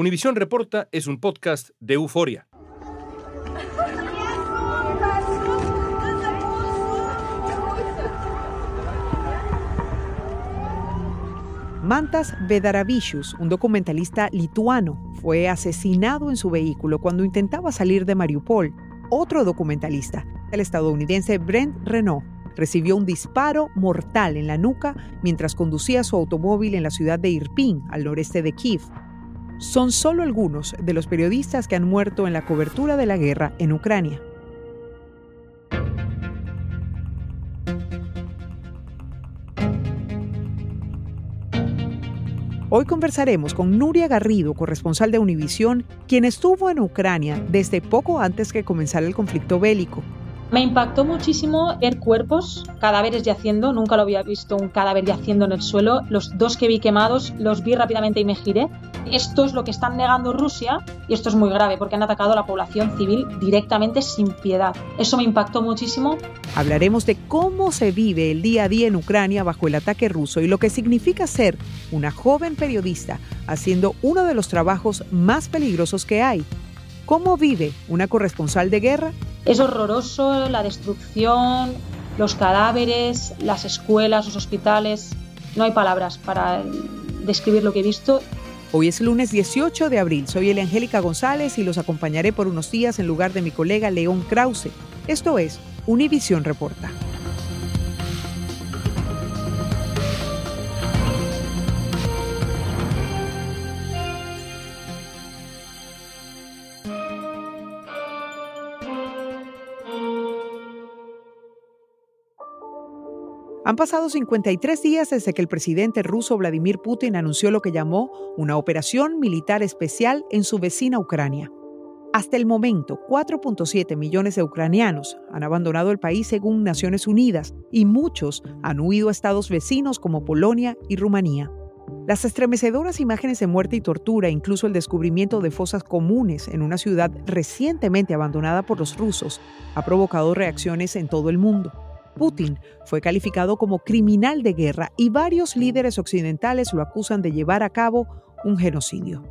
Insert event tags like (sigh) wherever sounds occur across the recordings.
Univisión Reporta es un podcast de euforia. Mantas Vedaravicius, un documentalista lituano, fue asesinado en su vehículo cuando intentaba salir de Mariupol. Otro documentalista, el estadounidense Brent Renault, recibió un disparo mortal en la nuca mientras conducía su automóvil en la ciudad de Irpin, al noreste de Kiev. Son solo algunos de los periodistas que han muerto en la cobertura de la guerra en Ucrania. Hoy conversaremos con Nuria Garrido, corresponsal de Univisión, quien estuvo en Ucrania desde poco antes que comenzara el conflicto bélico. Me impactó muchísimo ver cuerpos, cadáveres yaciendo, nunca lo había visto un cadáver yaciendo en el suelo. Los dos que vi quemados los vi rápidamente y me giré. Esto es lo que están negando Rusia y esto es muy grave porque han atacado a la población civil directamente sin piedad. Eso me impactó muchísimo. Hablaremos de cómo se vive el día a día en Ucrania bajo el ataque ruso y lo que significa ser una joven periodista haciendo uno de los trabajos más peligrosos que hay. ¿Cómo vive una corresponsal de guerra es horroroso la destrucción, los cadáveres, las escuelas, los hospitales. No hay palabras para describir lo que he visto. Hoy es lunes 18 de abril. Soy Angélica González y los acompañaré por unos días en lugar de mi colega León Krause. Esto es Univisión Reporta. Han pasado 53 días desde que el presidente ruso Vladimir Putin anunció lo que llamó una operación militar especial en su vecina Ucrania. Hasta el momento, 4.7 millones de ucranianos han abandonado el país según Naciones Unidas y muchos han huido a estados vecinos como Polonia y Rumanía. Las estremecedoras imágenes de muerte y tortura, incluso el descubrimiento de fosas comunes en una ciudad recientemente abandonada por los rusos, ha provocado reacciones en todo el mundo. Putin fue calificado como criminal de guerra y varios líderes occidentales lo acusan de llevar a cabo un genocidio.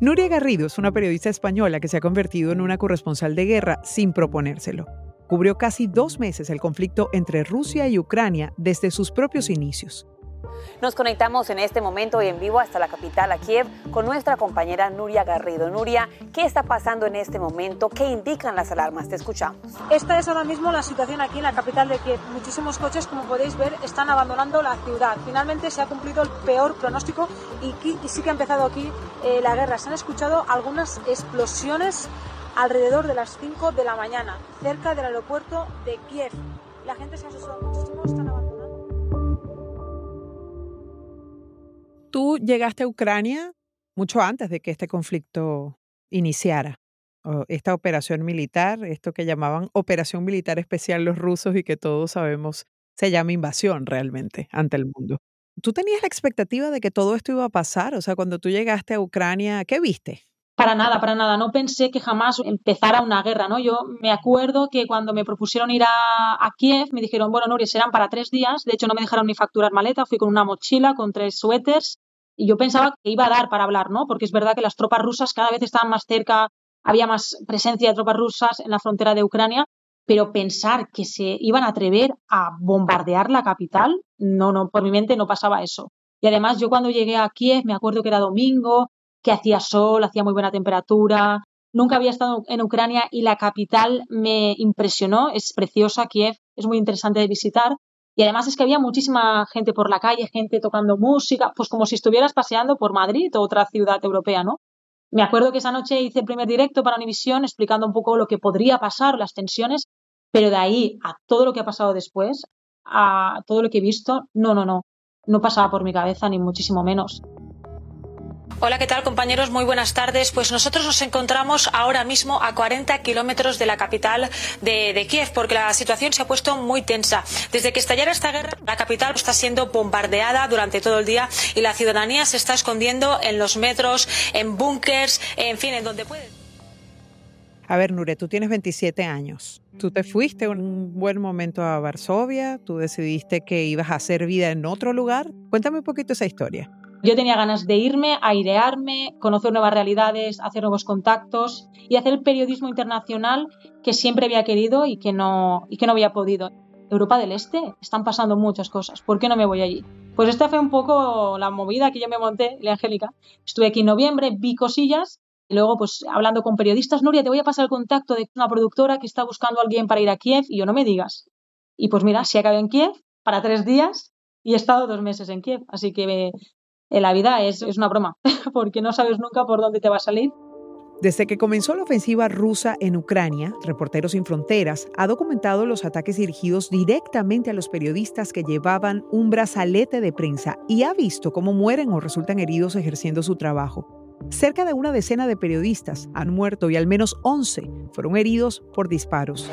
Nuria Garrido es una periodista española que se ha convertido en una corresponsal de guerra sin proponérselo. Cubrió casi dos meses el conflicto entre Rusia y Ucrania desde sus propios inicios. Nos conectamos en este momento y en vivo hasta la capital, a Kiev, con nuestra compañera Nuria Garrido. Nuria, ¿qué está pasando en este momento? ¿Qué indican las alarmas? Te escuchamos. Esta es ahora mismo la situación aquí en la capital de Kiev. Muchísimos coches, como podéis ver, están abandonando la ciudad. Finalmente se ha cumplido el peor pronóstico y, sí que ha empezado aquí eh, la guerra. Se han escuchado algunas explosiones alrededor de las 5 de la mañana, cerca del aeropuerto de Kiev. La gente se ha asustado muchísimo, están abandonando. Tú llegaste a Ucrania mucho antes de que este conflicto iniciara. Esta operación militar, esto que llamaban operación militar especial los rusos y que todos sabemos se llama invasión realmente ante el mundo. ¿Tú tenías la expectativa de que todo esto iba a pasar? O sea, cuando tú llegaste a Ucrania, ¿qué viste? Para nada, para nada. No pensé que jamás empezara una guerra, ¿no? Yo me acuerdo que cuando me propusieron ir a, Kiev, me dijeron, bueno, Nuri, serán para tres días. De hecho, no me dejaron ni facturar maleta. Fui con una mochila, con tres suéteres y yo pensaba que iba a dar para hablar, ¿no? Porque es verdad que las tropas rusas cada vez estaban más cerca, había más presencia de tropas rusas en la frontera de Ucrania, pero pensar que se iban a atrever a bombardear la capital, no, no, por mi mente no pasaba eso. Y además yo cuando llegué a Kiev me acuerdo que era domingo, que hacía sol, hacía muy buena temperatura, nunca había estado en Ucrania y la capital me impresionó, es preciosa Kiev, es muy interesante de visitar y además es que había muchísima gente por la calle, gente tocando música, pues como si estuvieras paseando por Madrid o otra ciudad europea, ¿no? Me acuerdo que esa noche hice el primer directo para Univisión explicando un poco lo que podría pasar, las tensiones, pero de ahí a todo lo que ha pasado después, a todo lo que he visto, no, no, no, no pasaba por mi cabeza ni muchísimo menos. Hola, ¿qué tal compañeros? Muy buenas tardes. Pues nosotros nos encontramos ahora mismo a 40 kilómetros de la capital de, Kiev, porque la situación se ha puesto muy tensa. Desde que estallara esta guerra, la capital está siendo bombardeada durante todo el día y la ciudadanía se está escondiendo en los metros, en búnkers, en fin, en donde puede. A ver, Nure, tú tienes 27 años. Tú te fuiste un buen momento a Varsovia, tú decidiste que ibas a hacer vida en otro lugar. Cuéntame un poquito esa historia. Yo tenía ganas de irme, airearme, conocer nuevas realidades, hacer nuevos contactos y hacer el periodismo internacional que siempre había querido y que no, y que no había podido. Europa del Este, están pasando muchas cosas, ¿por qué no me voy allí? Pues esta fue un poco la movida que yo me monté, la Angélica. Estuve aquí en noviembre, vi cosillas y luego pues hablando con periodistas, Nuria, te voy a pasar el contacto de una productora que está buscando a alguien para ir a Kiev y yo no me digas. Y pues mira, si acabé en Kiev para tres días y he estado dos meses en Kiev, así que la vida es, es una broma, (laughs) porque no sabes nunca por dónde te va a salir desde que comenzó la ofensiva rusa en Ucrania, Reporteros Sin Fronteras ha documentado los ataques dirigidos directamente a los periodistas que llevaban un brazalete de prensa y ha visto cómo mueren o resultan heridos ejerciendo su trabajo. Cerca de una decena de periodistas han muerto y al menos 11 fueron heridos por disparos.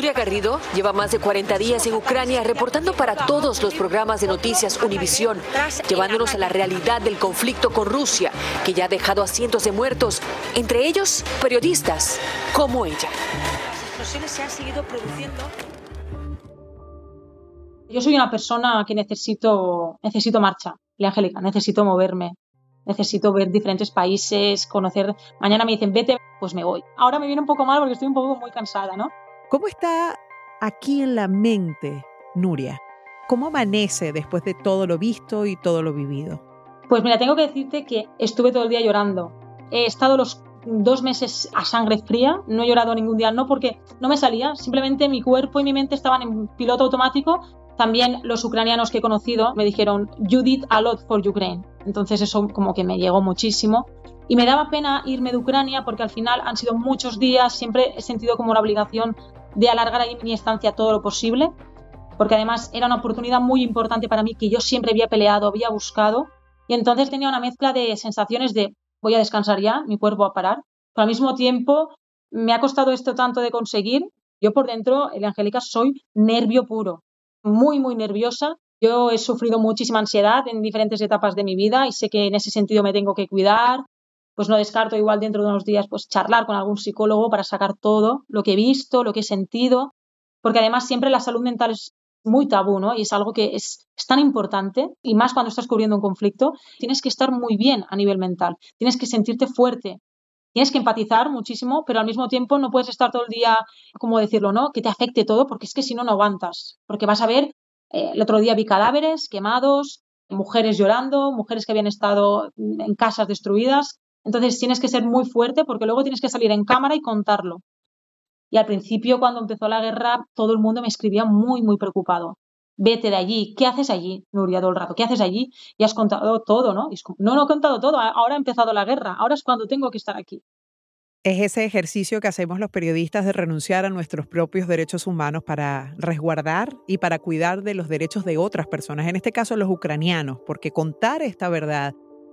Nuria Garrido lleva más de 40 días en Ucrania reportando para todos los programas de noticias Univisión, llevándonos a la realidad del conflicto con Rusia, que ya ha dejado a cientos de muertos, entre ellos periodistas como ella. Las explosiones se han seguido produciendo yo soy una persona que necesito, necesito marcha, Angélica, necesito moverme, necesito ver diferentes países, conocer. Mañana me dicen, vete, pues me voy. Ahora me viene un poco mal porque estoy un poco muy cansada, ¿no? ¿Cómo está aquí en la mente, Nuria? ¿Cómo amanece después de todo lo visto y todo lo vivido? Pues mira, tengo que decirte que estuve todo el día llorando. He estado los dos meses a sangre fría, no he llorado ningún día, no porque no me salía, simplemente mi cuerpo y mi mente estaban en piloto automático también los ucranianos que he conocido me dijeron, you did a lot for Ukraine. Entonces eso como que me llegó muchísimo. Y me daba pena irme de Ucrania porque al final han sido muchos días, siempre he sentido como la obligación de alargar ahí mi estancia todo lo posible, porque además era una oportunidad muy importante para mí que yo siempre había peleado, había buscado, y entonces tenía una mezcla de sensaciones de voy a descansar ya, mi cuerpo va a parar, pero al mismo tiempo me ha costado esto tanto de conseguir, yo por dentro, el Angélica, soy nervio puro muy, muy nerviosa. Yo he sufrido muchísima ansiedad en diferentes etapas de mi vida y sé que en ese sentido me tengo que cuidar. Pues no descarto igual dentro de unos días pues charlar con algún psicólogo para sacar todo lo que he visto, lo que he sentido, porque además siempre la salud mental es muy tabú, ¿no? Y es algo que es, tan importante, y más cuando estás cubriendo un conflicto, tienes que estar muy bien a nivel mental, tienes que sentirte fuerte, tienes que empatizar muchísimo, pero al mismo tiempo no puedes estar todo el día, como decirlo, ¿no? Que te afecte todo, porque es que si no, no aguantas. Porque vas a ver, eh, el otro día vi cadáveres quemados, mujeres llorando, mujeres que habían estado en casas destruidas. Entonces tienes que ser muy fuerte porque luego tienes que salir en cámara y contarlo. Y al principio, cuando empezó la guerra, todo el mundo me escribía muy, muy preocupado vete de allí, ¿qué haces allí, Nuria, todo el rato? ¿Qué haces allí? Y has contado todo, ¿no? no, no he contado todo, ahora ha empezado la guerra, ahora es cuando tengo que estar aquí. Es ese ejercicio que hacemos los periodistas de renunciar a nuestros propios derechos humanos para resguardar y para cuidar de los derechos de otras personas, en este caso los ucranianos, porque contar esta verdad,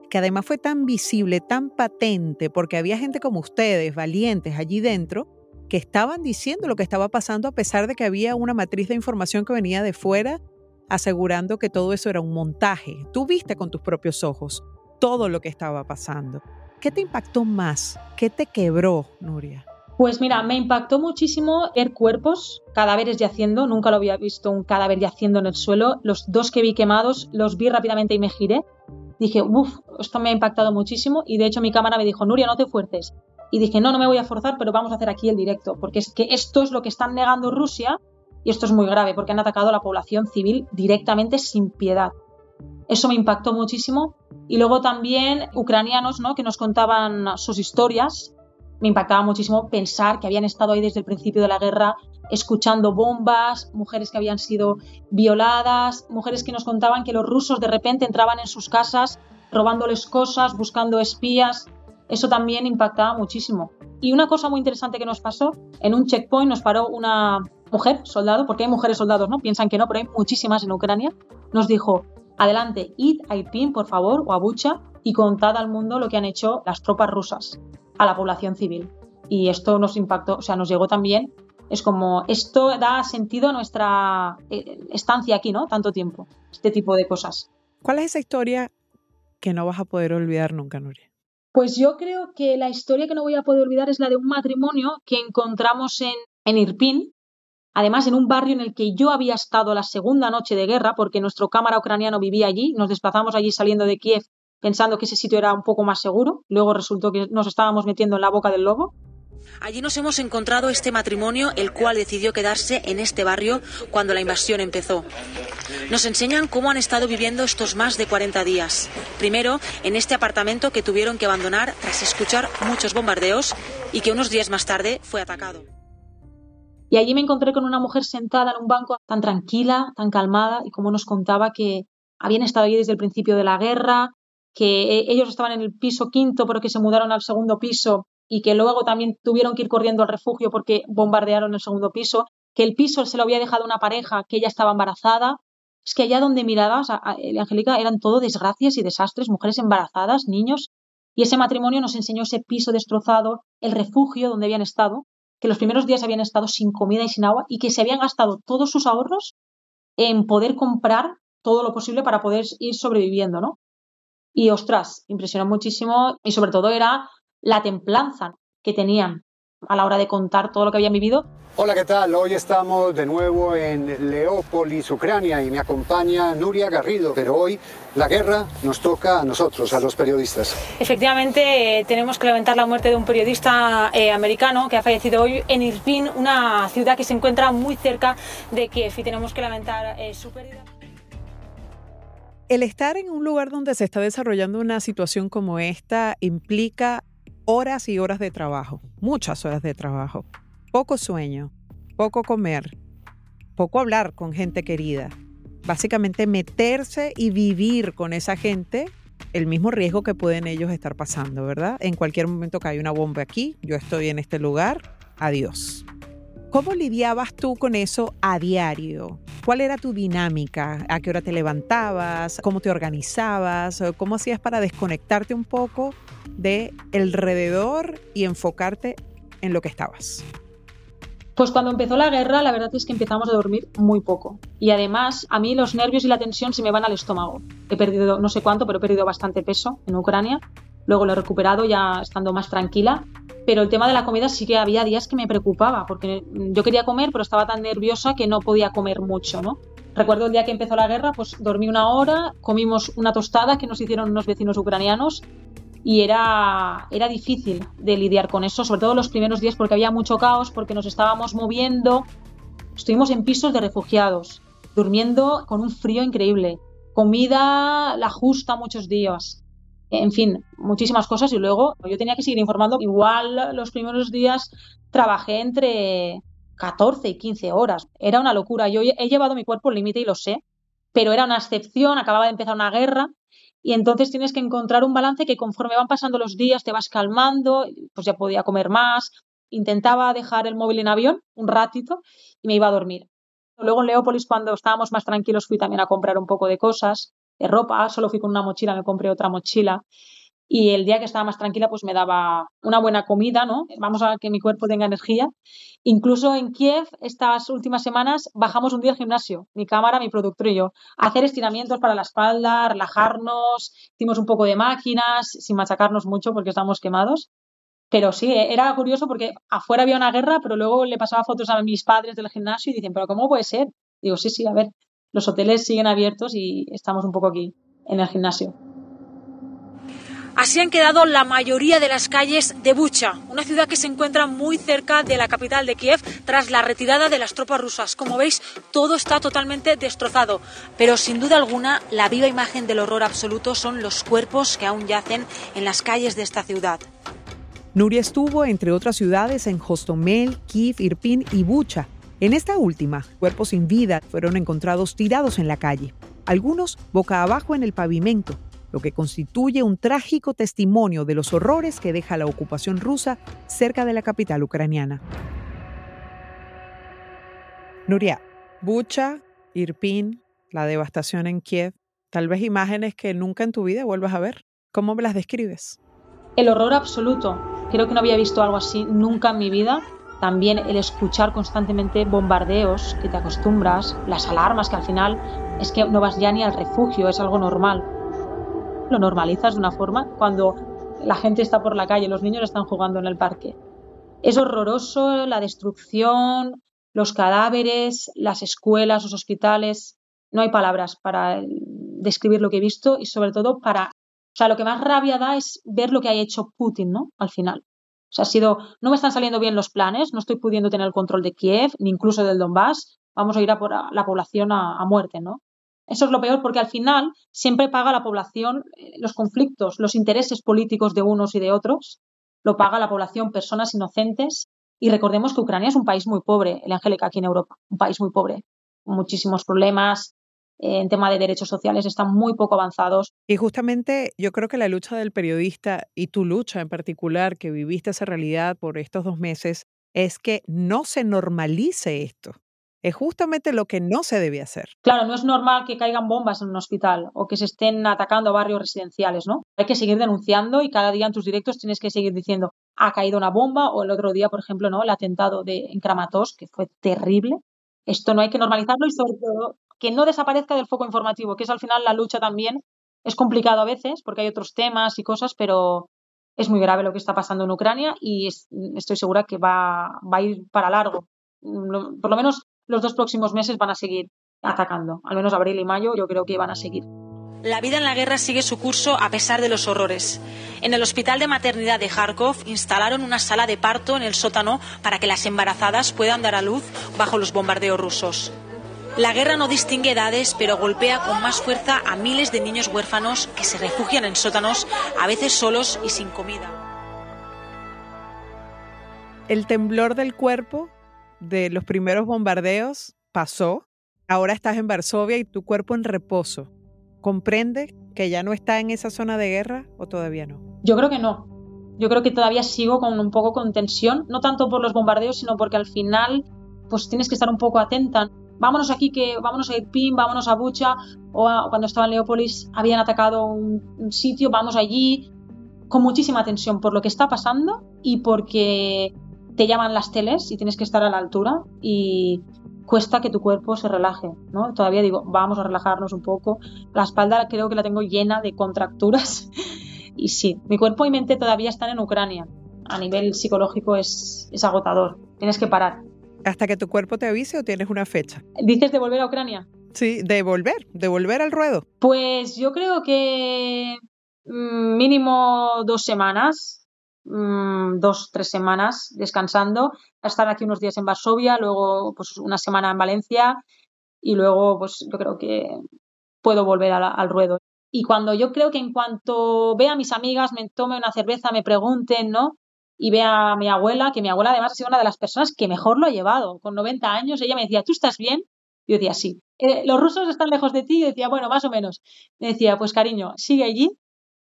que además fue tan visible, tan patente, porque había gente como ustedes, valientes allí dentro, que estaban diciendo lo que estaba pasando a pesar de que había una matriz de información que venía de fuera asegurando que todo eso era un montaje. Tú viste con tus propios ojos todo lo que estaba pasando. ¿Qué te impactó más? ¿Qué te quebró, Nuria? Pues mira, me impactó muchísimo ver cuerpos, cadáveres yaciendo. Nunca lo había visto un cadáver yaciendo en el suelo. Los dos que vi quemados los vi rápidamente y me giré. Dije, uff, esto me ha impactado muchísimo. Y de hecho mi cámara me dijo, Nuria, no te fuerces. Y dije, no, no me voy a forzar, pero vamos a hacer aquí el directo, porque es que esto es lo que están negando Rusia y esto es muy grave, porque han atacado a la población civil directamente sin piedad. Eso me impactó muchísimo. Y luego también ucranianos ¿no? que nos contaban sus historias. Me impactaba muchísimo pensar que habían estado ahí desde el principio de la guerra escuchando bombas, mujeres que habían sido violadas, mujeres que nos contaban que los rusos de repente entraban en sus casas robándoles cosas, buscando espías. Eso también impactaba muchísimo. Y una cosa muy interesante que nos pasó, en un checkpoint nos paró una mujer, soldado, porque hay mujeres soldados, ¿no? Piensan que no, pero hay muchísimas en Ucrania. Nos dijo, adelante, id a Irpin, por favor, o a Bucha, y contad al mundo lo que han hecho las tropas rusas a la población civil. Y esto nos impactó, o sea, nos llegó también. Es como, esto da sentido a nuestra eh, estancia aquí, ¿no? Tanto tiempo, este tipo de cosas. ¿Cuál es esa historia que no vas a poder olvidar nunca, Nuria? Pues yo creo que la historia que no voy a poder olvidar es la de un matrimonio que encontramos en, en Irpin, además en un barrio en el que yo había estado la segunda noche de guerra, porque nuestro cámara ucraniano vivía allí, nos desplazamos allí saliendo de Kiev pensando que ese sitio era un poco más seguro. Luego resultó que nos estábamos metiendo en la boca del lobo. Allí nos hemos encontrado este matrimonio, el cual decidió quedarse en este barrio cuando la invasión empezó. Nos enseñan cómo han estado viviendo estos más de 40 días. Primero, en este apartamento que tuvieron que abandonar tras escuchar muchos bombardeos y que unos días más tarde fue atacado. Y allí me encontré con una mujer sentada en un banco tan tranquila, tan calmada, y como nos contaba que habían estado allí desde el principio de la guerra, que e-, ellos estaban en el piso quinto pero que se mudaron al segundo piso y que luego también tuvieron que ir corriendo al refugio porque bombardearon el segundo piso, que el piso se lo había dejado una pareja que ella estaba embarazada. Es que allá donde mirabas, Angélica, eran todo desgracias y desastres, mujeres embarazadas, niños. Y ese matrimonio nos enseñó ese piso destrozado, el refugio donde habían estado, que los primeros días habían estado sin comida y sin agua y que se habían gastado todos sus ahorros en poder comprar todo lo posible para poder ir sobreviviendo, ¿no? Y ostras, impresionó muchísimo y sobre todo era la templanza que tenían a la hora de contar todo lo que habían vivido. Hola, ¿qué tal? Hoy estamos de nuevo en Leópolis, Ucrania, y me acompaña Nuria Garrido. Pero hoy la guerra nos toca a nosotros, a los periodistas. Efectivamente, eh, tenemos que lamentar la muerte de un periodista eh, americano que ha fallecido hoy en Irpin, una ciudad que se encuentra muy cerca de Kiev, y tenemos que lamentar eh, su pérdida. El estar en un lugar donde se está desarrollando una situación como esta implica horas y horas de trabajo, muchas horas de trabajo, poco sueño, poco comer, poco hablar con gente querida. Básicamente meterse y vivir con esa gente el mismo riesgo que pueden ellos estar pasando, ¿verdad? En cualquier momento que hay una bomba aquí, yo estoy en este lugar, adiós. ¿Cómo lidiabas tú con eso a diario? ¿Cuál era tu dinámica? ¿A qué hora te levantabas? ¿Cómo te organizabas? ¿Cómo hacías para desconectarte un poco de alrededor y enfocarte en lo que estabas? Pues cuando empezó la guerra, la verdad es que empezamos a dormir muy poco. Y además, a mí los nervios y la tensión se me van al estómago. He perdido no sé cuánto, pero he perdido bastante peso en Ucrania. Luego lo he recuperado ya estando más tranquila. Pero el tema de la comida sí que había días que me preocupaba, porque yo quería comer, pero estaba tan nerviosa que no podía comer mucho, ¿no? Recuerdo el día que empezó la guerra, pues dormí una hora, comimos una tostada que nos hicieron unos vecinos ucranianos y era, era difícil de lidiar con eso, sobre todo los primeros días porque había mucho caos, porque nos estábamos moviendo. Estuvimos en pisos de refugiados, durmiendo con un frío increíble, comida la justa muchos días. En fin, muchísimas cosas y luego yo tenía que seguir informando. Igual los primeros días trabajé entre 14 y 15 horas. Era una locura. Yo he llevado mi cuerpo al límite y lo sé, pero era una excepción. Acababa de empezar una guerra y entonces tienes que encontrar un balance que conforme van pasando los días te vas calmando, pues ya podía comer más, intentaba dejar el móvil en avión un ratito y me iba a dormir. Luego en Leópolis, cuando estábamos más tranquilos, fui también a comprar un poco de cosas, de ropa, solo fui con una mochila, me compré otra mochila. Y el día que estaba más tranquila, pues me daba una buena comida, ¿no? Vamos a que mi cuerpo tenga energía. Incluso en Kiev, estas últimas semanas, bajamos un día al gimnasio, mi cámara, mi productor y yo, a hacer estiramientos para la espalda, relajarnos, hicimos un poco de máquinas, sin machacarnos mucho porque estábamos quemados. Pero sí, era curioso porque afuera había una guerra, pero luego le pasaba fotos a mis padres del gimnasio y dicen, pero ¿cómo puede ser? Digo, sí, sí, a ver, los hoteles siguen abiertos y estamos un poco aquí en el gimnasio. Así han quedado la mayoría de las calles de Bucha, una ciudad que se encuentra muy cerca de la capital de Kiev tras la retirada de las tropas rusas. Como veis, todo está totalmente destrozado, pero sin duda alguna la viva imagen del horror absoluto son los cuerpos que aún yacen en las calles de esta ciudad. Nuria estuvo, entre otras ciudades, en Hostomel, Kiev, Irpin y Bucha. En esta última, cuerpos sin vida fueron encontrados tirados en la calle, algunos boca abajo en el pavimento, lo que constituye un trágico testimonio de los horrores que deja la ocupación rusa cerca de la capital ucraniana. Nuria, Bucha, Irpin, la devastación en Kiev, tal vez imágenes que nunca en tu vida vuelvas a ver. ¿Cómo me las describes? El horror absoluto. Creo que no había visto algo así nunca en mi vida. También el escuchar constantemente bombardeos, que te acostumbras, las alarmas, que al final es que no vas ya ni al refugio, es algo normal lo normalizas de una forma cuando la gente está por la calle, los niños están jugando en el parque. Es horroroso la destrucción, los cadáveres, las escuelas, los hospitales. No hay palabras para describir lo que he visto y sobre todo para sea, lo que más rabia da es ver lo que ha hecho Putin, ¿no? Al final. O sea, ha sido, no me están saliendo bien los planes, no estoy pudiendo tener el control de Kiev, ni incluso del Donbass, vamos a ir a por la población a, muerte, ¿no? Eso es lo peor porque al final siempre paga la población eh, los conflictos, los intereses políticos de unos y de otros, lo paga la población, personas inocentes. Y recordemos que Ucrania es un país muy pobre, el Angélica aquí en Europa, un país muy pobre, muchísimos problemas, en tema de derechos sociales están muy poco avanzados. Y justamente yo creo que la lucha del periodista y tu lucha en particular, que viviste esa realidad por estos dos meses, es que no se normalice esto. Es justamente lo que no se debe hacer. Claro, no es normal que caigan bombas en un hospital o que se estén atacando a barrios residenciales, ¿no? Hay que seguir denunciando y cada día en tus directos tienes que seguir diciendo ha caído una bomba o el otro día, por ejemplo, ¿no? El atentado de en Kramatorsk, que fue terrible. Esto no hay que normalizarlo y sobre todo que no desaparezca del foco informativo, que es al final la lucha también. Es complicado a veces porque hay otros temas y cosas, pero es muy grave lo que está pasando en Ucrania y estoy segura que va, va a ir para largo. Por lo menos los dos próximos meses van a seguir atacando. Al menos abril y mayo yo creo que van a seguir. La vida en la guerra sigue su curso a pesar de los horrores. En el hospital de maternidad de Kharkov instalaron una sala de parto en el sótano para que las embarazadas puedan dar a luz bajo los bombardeos rusos. La guerra no distingue edades, pero golpea con más fuerza a miles de niños huérfanos que se refugian en sótanos, a veces solos y sin comida. El temblor del cuerpo de los primeros bombardeos pasó. Ahora estás en Varsovia y tu cuerpo en reposo. ¿Comprende que ya no está en esa zona de guerra o todavía no? Yo creo que no. Yo creo que todavía sigo con un poco con tensión, no tanto por los bombardeos, sino porque al final pues tienes que estar un poco atenta. Vámonos aquí que vámonos a Irpin, vámonos a Bucha o cuando estaba en Leópolis habían atacado un sitio, vamos allí con muchísima tensión por lo que está pasando y porque te llaman las teles y tienes que estar a la altura y cuesta que tu cuerpo se relaje, ¿no? Todavía digo, vamos a relajarnos un poco. La espalda creo que la tengo llena de contracturas (laughs) y sí, mi cuerpo y mente todavía están en Ucrania. A nivel psicológico es, es agotador. Tienes que parar. ¿Hasta que tu cuerpo te avise o tienes una fecha? ¿Dices de volver a Ucrania? Sí, de volver, de volver al ruedo. Pues yo creo que mm, mínimo dos semanas, Mm, dos, tres semanas descansando, estar aquí unos días en Varsovia, luego pues una semana en Valencia y luego pues yo creo que puedo volver al ruedo. Y cuando yo creo que en cuanto vea a mis amigas, me tome una cerveza, me pregunten, ¿no? Y vea a mi abuela, que mi abuela además ha sido una de las personas que mejor lo ha llevado. Con 90 años ella me decía, ¿tú estás bien? Yo decía, sí. Eh, ¿Los rusos están lejos de ti? Yo decía, bueno, más o menos. Me decía, pues cariño, sigue allí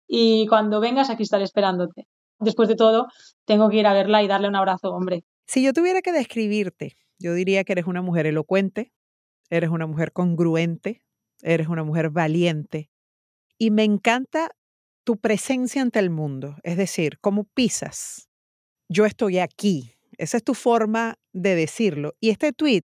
y cuando vengas aquí estaré esperándote después de todo, tengo que ir a verla y darle un abrazo, hombre. Si yo tuviera que describirte, yo diría que eres una mujer elocuente, eres una mujer congruente, eres una mujer valiente y me encanta tu presencia ante el mundo, es decir, cómo pisas. Yo estoy aquí. Esa es tu forma de decirlo. Y este tweet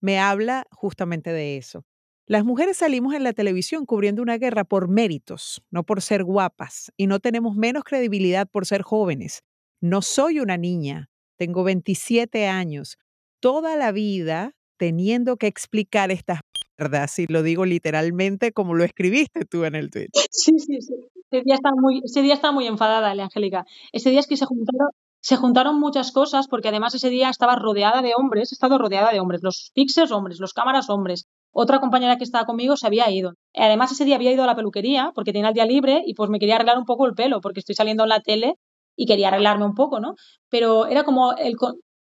me habla justamente de eso. Las mujeres salimos en la televisión cubriendo una guerra por méritos, no por ser guapas, y no tenemos menos credibilidad por ser jóvenes. No soy una niña, tengo 27 años, toda la vida teniendo que explicar estas verdades, y lo digo literalmente como lo escribiste tú en el tweet. Sí, sí, sí. Ese día está muy, ese día está muy enfadada, Angélica. Ese día es que se juntaron, se juntaron muchas cosas porque además ese día estaba rodeada de hombres, he estado rodeada de hombres, los fixers hombres, los cámaras hombres, otra compañera que estaba conmigo se había ido. Además, ese día había ido a la peluquería porque tenía el día libre y pues me quería arreglar un poco el pelo porque estoy saliendo en la tele y quería arreglarme un poco, ¿no? Pero era como el,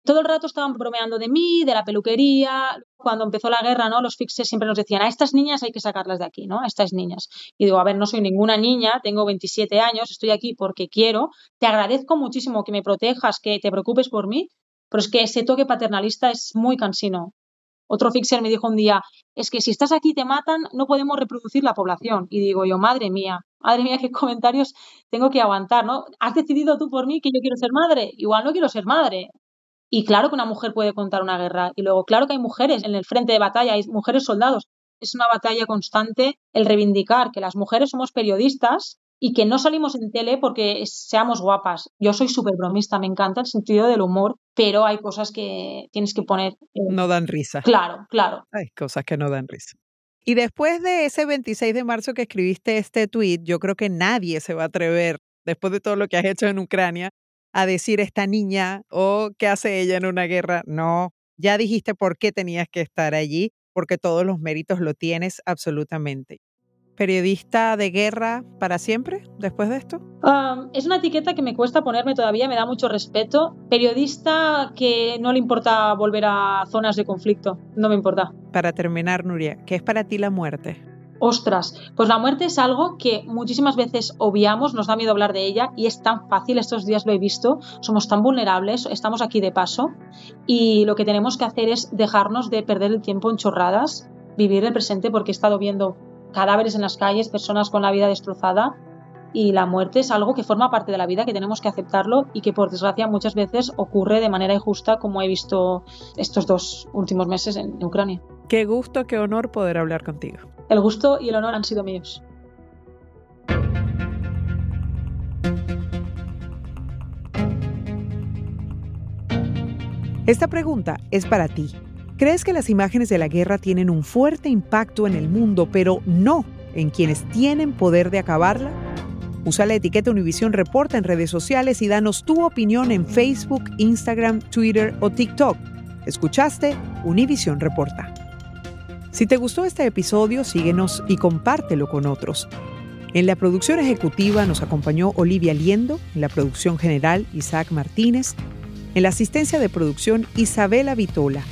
todo el rato estaban bromeando de mí, de la peluquería. Cuando empezó la guerra, ¿no? Los fixes siempre nos decían, a estas niñas hay que sacarlas de aquí, ¿no? A estas niñas. Y digo, a ver, no soy ninguna niña, tengo 27 años, estoy aquí porque quiero. Te agradezco muchísimo que me protejas, que te preocupes por mí, pero es que ese toque paternalista es muy cansino. Otro fixer me dijo un día, es que si estás aquí te matan, no podemos reproducir la población. Y digo yo, madre mía, madre mía, qué comentarios tengo que aguantar, ¿no? ¿Has decidido tú por mí que yo quiero ser madre? Igual no quiero ser madre. Y claro que una mujer puede contar una guerra. Y luego, claro que hay mujeres en el frente de batalla, hay mujeres soldados. Es una batalla constante el reivindicar que las mujeres somos periodistas y que no salimos en tele porque seamos guapas. Yo soy súper bromista, me encanta el sentido del humor, pero hay cosas que tienes que poner. No dan risa. Claro, claro. Hay cosas que no dan risa. Y después de ese 26 de marzo que escribiste este tweet, yo creo que nadie se va a atrever, después de todo lo que has hecho en Ucrania, a decir esta niña o qué hace ella en una guerra. No, ya dijiste por qué tenías que estar allí, porque todos los méritos lo tienes absolutamente periodista de guerra para siempre después de esto? es una etiqueta que me cuesta ponerme todavía, me da mucho respeto. Periodista que no le importa volver a zonas de conflicto, no me importa. Para terminar, Nuria, ¿qué es para ti la muerte? Ostras, pues la muerte es algo que muchísimas veces obviamos, nos da miedo hablar de ella y es tan fácil, estos días lo he visto, somos tan vulnerables, estamos aquí de paso y lo que tenemos que hacer es dejarnos de perder el tiempo en chorradas, vivir el presente porque he estado viendo cadáveres en las calles, personas con la vida destrozada y la muerte es algo que forma parte de la vida, que tenemos que aceptarlo y que por desgracia muchas veces ocurre de manera injusta como he visto estos dos últimos meses en Ucrania. Qué gusto, qué honor poder hablar contigo. El gusto y el honor han sido míos. Esta pregunta es para ti. ¿Crees que las imágenes de la guerra tienen un fuerte impacto en el mundo, pero no en quienes tienen poder de acabarla? Usa la etiqueta Univision Reporta en redes sociales y danos tu opinión en Facebook, Instagram, Twitter o TikTok. ¿Escuchaste? Univision Reporta. Si te gustó este episodio, síguenos y compártelo con otros. En la producción ejecutiva nos acompañó Olivia Liendo, en la producción general Isaac Martínez, en la asistencia de producción Isabela Vitola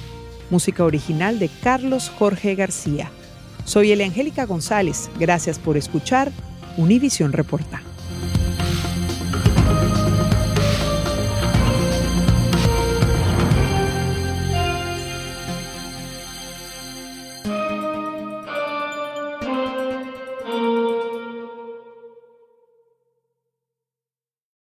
música original de Carlos Jorge García. Soy Angélica González, gracias por escuchar Univisión Reporta.